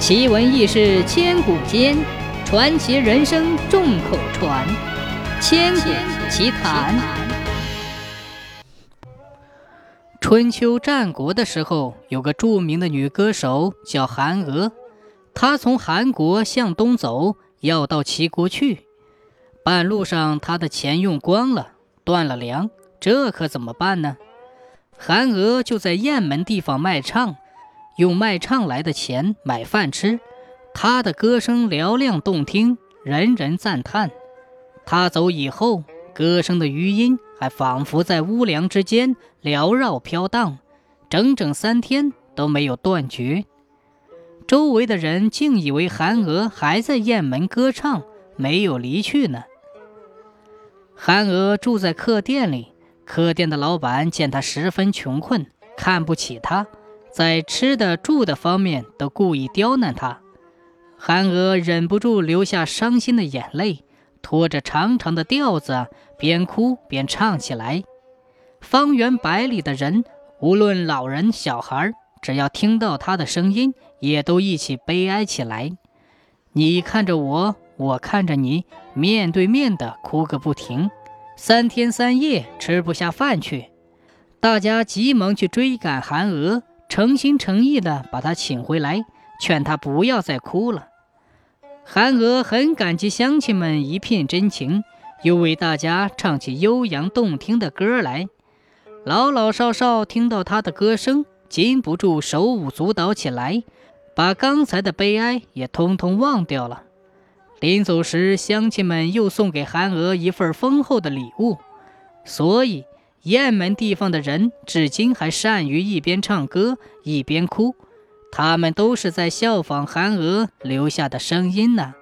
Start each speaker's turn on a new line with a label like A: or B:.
A: 奇闻异事千古间，传奇人生众口传。千古奇谈。春秋战国的时候，有个著名的女歌手叫韩娥，她从韩国向东走，要到齐国去。半路上，她的钱用光了，断了粮，这可怎么办呢？韩娥就在雁门地方卖唱。用卖唱来的钱买饭吃，他的歌声嘹亮动听，人人赞叹。他走以后，歌声的余音还仿佛在屋梁之间缭绕飘荡，整整三天都没有断绝。周围的人竟以为韩娥还在雁门歌唱，没有离去呢。韩娥住在客店里，客店的老板见他十分穷困，看不起他。在吃的住的方面都故意刁难他，韩娥忍不住流下伤心的眼泪，拖着长长的调子，边哭边唱起来。方圆百里的人，无论老人小孩，只要听到他的声音，也都一起悲哀起来。你看着我，我看着你，面对面的哭个不停，三天三夜吃不下饭去。大家急忙去追赶韩娥。诚心诚意地把他请回来，劝他不要再哭了。韩娥很感激乡亲们一片真情，又为大家唱起悠扬动听的歌来。老老少少听到他的歌声，禁不住手舞足蹈起来，把刚才的悲哀也通通忘掉了。临走时，乡亲们又送给韩娥一份丰厚的礼物，所以。雁门地方的人至今还善于一边唱歌一边哭，他们都是在效仿韩娥留下的声音呢。